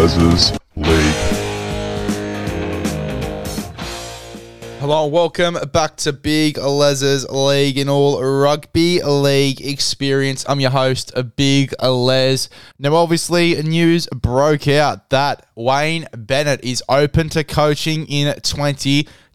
Big League. Hello and welcome back to Big Les's League in all rugby league experience. I'm your host, Big Les. Now, obviously, news broke out that Wayne Bennett is open to coaching in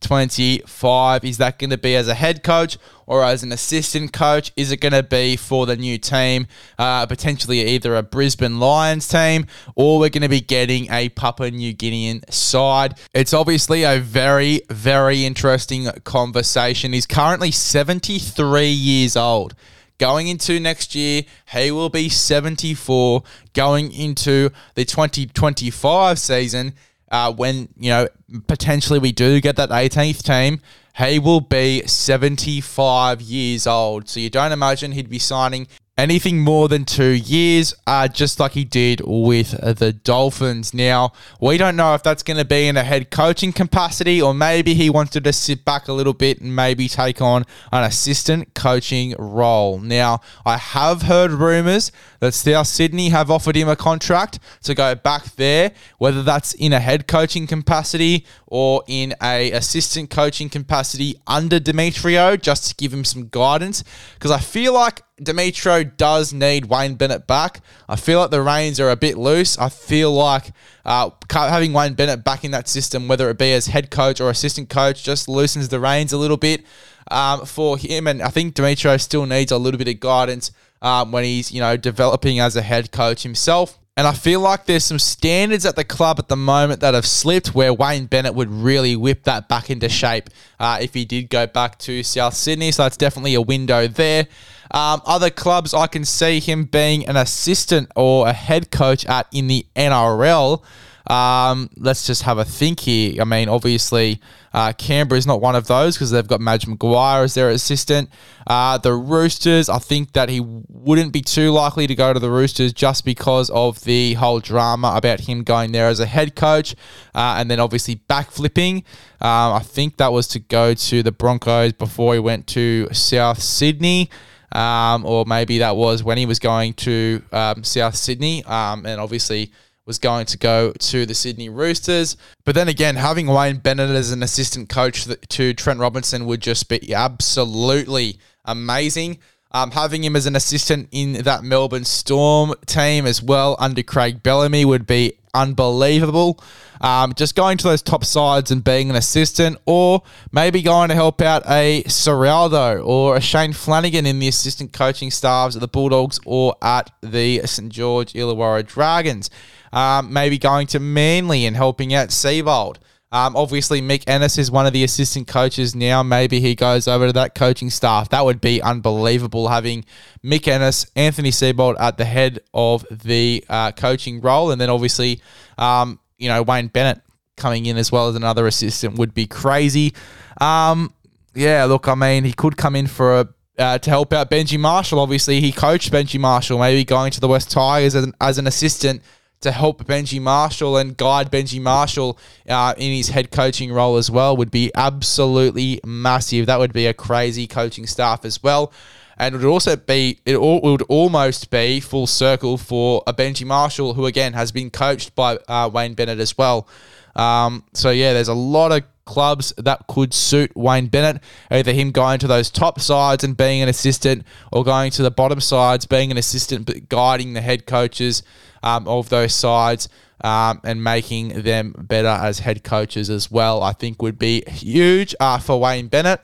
2025. Is that going to be as a head coach or as an assistant coach? Is it going to be for the new team, uh, potentially either a Brisbane Lions team or we're going to be getting a Papua New Guinean side? It's obviously a very, very interesting conversation. He's currently 73 years old. Going into next year, he will be 74. Going into the 2025 season, uh, when, you know, potentially we do get that 18th team, he will be 75 years old. So you don't imagine he'd be signing anything more than two years, uh, just like he did with the Dolphins. Now, we don't know if that's going to be in a head coaching capacity or maybe he wanted to sit back a little bit and maybe take on an assistant coaching role. Now, I have heard rumours that South Sydney have offered him a contract to go back there, whether that's in a head coaching capacity or in a assistant coaching capacity under Demetriou, just to give him some guidance. Because I feel like Demetriou does need Wayne Bennett back. I feel like the reins are a bit loose. I feel like uh, having Wayne Bennett back in that system, whether it be as head coach or assistant coach, just loosens the reins a little bit um, for him. And I think Demetriou still needs a little bit of guidance um, when he's you know developing as a head coach himself. And I feel like there's some standards at the club at the moment that have slipped where Wayne Bennett would really whip that back into shape uh, if he did go back to South Sydney. So that's definitely a window there. Um, other clubs I can see him being an assistant or a head coach at in the NRL. Um, let's just have a think here. I mean, obviously, uh, Canberra is not one of those because they've got Madge Maguire as their assistant. Uh, the Roosters, I think that he wouldn't be too likely to go to the Roosters just because of the whole drama about him going there as a head coach uh, and then obviously backflipping. Um, I think that was to go to the Broncos before he went to South Sydney. Um, or maybe that was when he was going to um, South Sydney, um, and obviously was going to go to the Sydney Roosters. But then again, having Wayne Bennett as an assistant coach to Trent Robinson would just be absolutely amazing. Um, having him as an assistant in that Melbourne Storm team as well under Craig Bellamy would be unbelievable. Um, just going to those top sides and being an assistant, or maybe going to help out a Ciraldo or a Shane Flanagan in the assistant coaching staffs at the Bulldogs or at the St George Illawarra Dragons. Um, maybe going to Manly and helping out Seibold. Um, obviously, Mick Ennis is one of the assistant coaches now. Maybe he goes over to that coaching staff. That would be unbelievable having Mick Ennis, Anthony Seibold at the head of the uh, coaching role. And then obviously, um, you know, Wayne Bennett coming in as well as another assistant would be crazy. Um, yeah, look, I mean, he could come in for a uh, to help out Benji Marshall. Obviously, he coached Benji Marshall, maybe going to the West Tigers as an, as an assistant to help Benji Marshall and guide Benji Marshall uh, in his head coaching role as well would be absolutely massive. That would be a crazy coaching staff as well. And it would also be, it, would almost be full circle for a Benji Marshall, who again has been coached by uh, Wayne Bennett as well. Um, so yeah, there's a lot of clubs that could suit Wayne Bennett. Either him going to those top sides and being an assistant, or going to the bottom sides, being an assistant, but guiding the head coaches um, of those sides um, and making them better as head coaches as well. I think would be huge uh, for Wayne Bennett.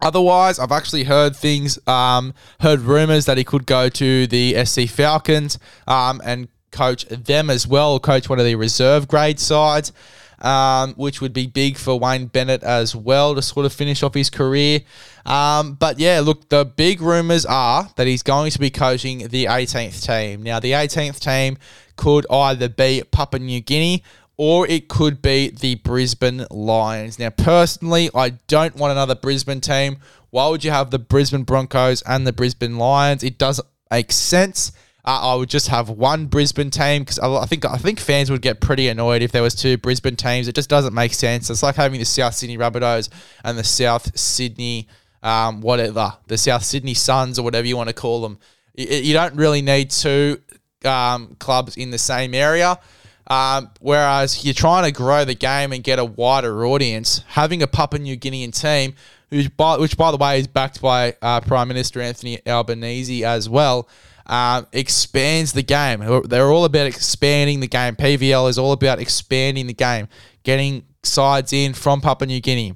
Otherwise, I've actually heard things, um, heard rumors that he could go to the SC Falcons um, and coach them as well, coach one of the reserve grade sides um, which would be big for Wayne Bennett as well to sort of finish off his career. Um, but yeah, look, the big rumours are that he's going to be coaching the 18th team. Now, the 18th team could either be Papua New Guinea or it could be the Brisbane Lions. Now, personally, I don't want another Brisbane team. Why would you have the Brisbane Broncos and the Brisbane Lions? It doesn't make sense. Uh, I would just have one Brisbane team because I think I think fans would get pretty annoyed if there was two Brisbane teams. It just doesn't make sense. It's like having the South Sydney Rabbitohs and the South Sydney um, whatever, the South Sydney Suns or whatever you want to call them. You, you don't really need two um, clubs in the same area. Um, whereas you're trying to grow the game and get a wider audience, having a Papua New Guinean team, who's by, which by the way is backed by uh, Prime Minister Anthony Albanese as well, um, expands the game. They're all about expanding the game. PVL is all about expanding the game, getting sides in from Papua New Guinea,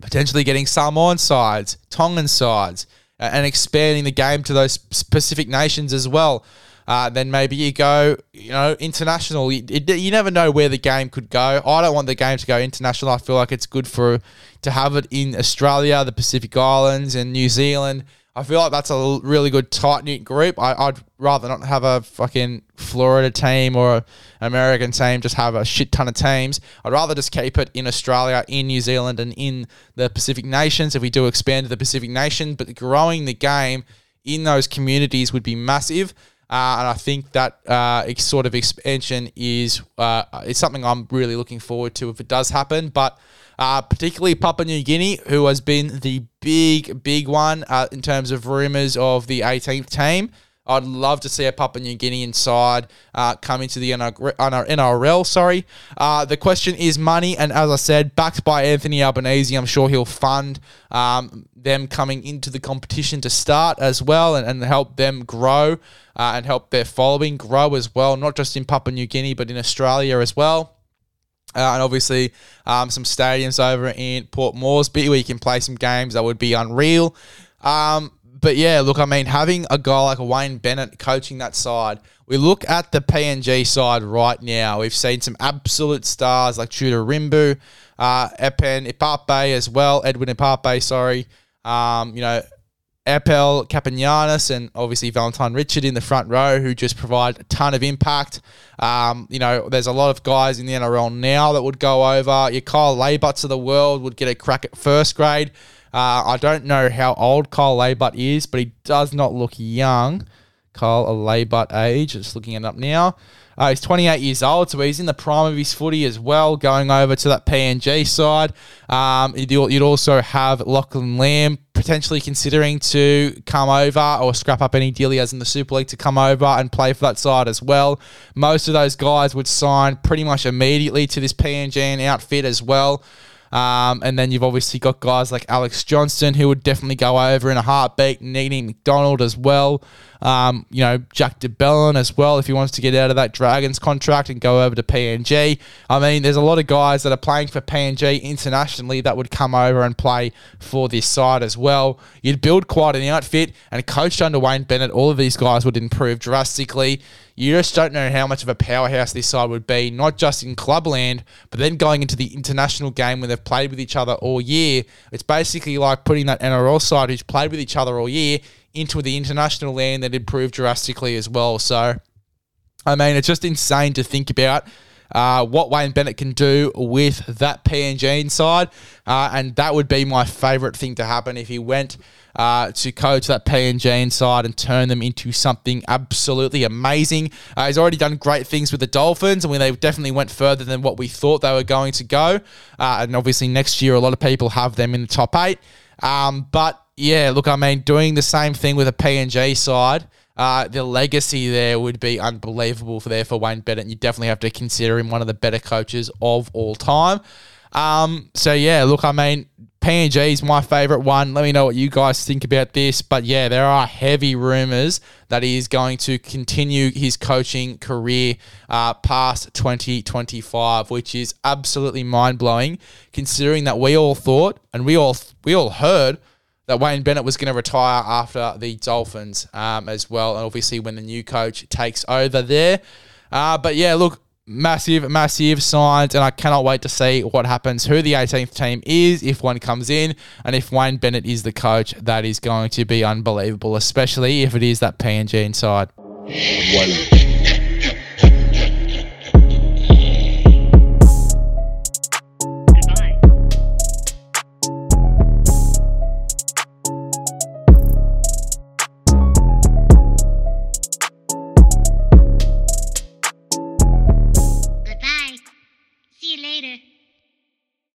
potentially getting Samoan sides, Tongan sides, and expanding the game to those specific nations as well. Uh, then maybe you go, you know, international. You, you, never know where the game could go. I don't want the game to go international. I feel like it's good for to have it in Australia, the Pacific Islands, and New Zealand. I feel like that's a really good tight knit group. I, would rather not have a fucking Florida team or an American team, just have a shit ton of teams. I'd rather just keep it in Australia, in New Zealand, and in the Pacific nations if we do expand to the Pacific nation. But growing the game in those communities would be massive. Uh, and I think that uh, sort of expansion is uh, is something I'm really looking forward to if it does happen. But uh, particularly Papua New Guinea, who has been the big, big one uh, in terms of rumours of the 18th team. I'd love to see a Papua New Guinean side uh, come into the NRL. Sorry. Uh, the question is money, and as I said, backed by Anthony Albanese, I'm sure he'll fund um, them coming into the competition to start as well, and, and help them grow uh, and help their following grow as well, not just in Papua New Guinea but in Australia as well. Uh, and obviously, um, some stadiums over in Port Moresby where you can play some games that would be unreal. Um, but yeah, look, I mean, having a guy like a Wayne Bennett coaching that side, we look at the PNG side right now. We've seen some absolute stars like Judah Rimbu, uh, Epen Ipape as well, Edwin Ipape, sorry. Um, you know, Epel Kapinias and obviously Valentine Richard in the front row who just provide a ton of impact. Um, you know, there's a lot of guys in the NRL now that would go over. Your Kyle Laybutts of the world would get a crack at first grade. Uh, I don't know how old Kyle Laybutt is, but he does not look young. Kyle Laybutt age, just looking it up now. Uh, he's 28 years old, so he's in the prime of his footy as well, going over to that PNG side. Um, you'd also have Lachlan Lam potentially considering to come over or scrap up any deal he has in the Super League to come over and play for that side as well. Most of those guys would sign pretty much immediately to this PNG outfit as well. Um, and then you've obviously got guys like Alex Johnston who would definitely go over in a heartbeat. Nene Macdonald as well. Um, you know, Jack de Belin as well, if he wants to get out of that Dragons contract and go over to PNG. I mean, there's a lot of guys that are playing for PNG internationally that would come over and play for this side as well. You'd build quite an outfit, and coached under Wayne Bennett, all of these guys would improve drastically. You just don't know how much of a powerhouse this side would be, not just in clubland, but then going into the international game when they've played with each other all year. It's basically like putting that NRL side who's played with each other all year into the international land that improved drastically as well. So, I mean, it's just insane to think about. Uh, what Wayne Bennett can do with that PNG inside. Uh, and that would be my favourite thing to happen if he went uh, to coach that PNG inside and turn them into something absolutely amazing. Uh, he's already done great things with the Dolphins, and they definitely went further than what we thought they were going to go. Uh, and obviously, next year, a lot of people have them in the top eight. Um, but yeah, look, I mean, doing the same thing with a PNG side, uh, the legacy there would be unbelievable for there for Wayne Bennett. You definitely have to consider him one of the better coaches of all time. Um, so yeah, look, I mean, PNG is my favorite one. Let me know what you guys think about this. But yeah, there are heavy rumors that he is going to continue his coaching career uh, past 2025, which is absolutely mind blowing, considering that we all thought and we all we all heard that Wayne Bennett was going to retire after the Dolphins um, as well. And obviously, when the new coach takes over there. Uh, but yeah, look, massive, massive signs, and I cannot wait to see what happens, who the 18th team is, if one comes in, and if Wayne Bennett is the coach, that is going to be unbelievable, especially if it is that PNG inside.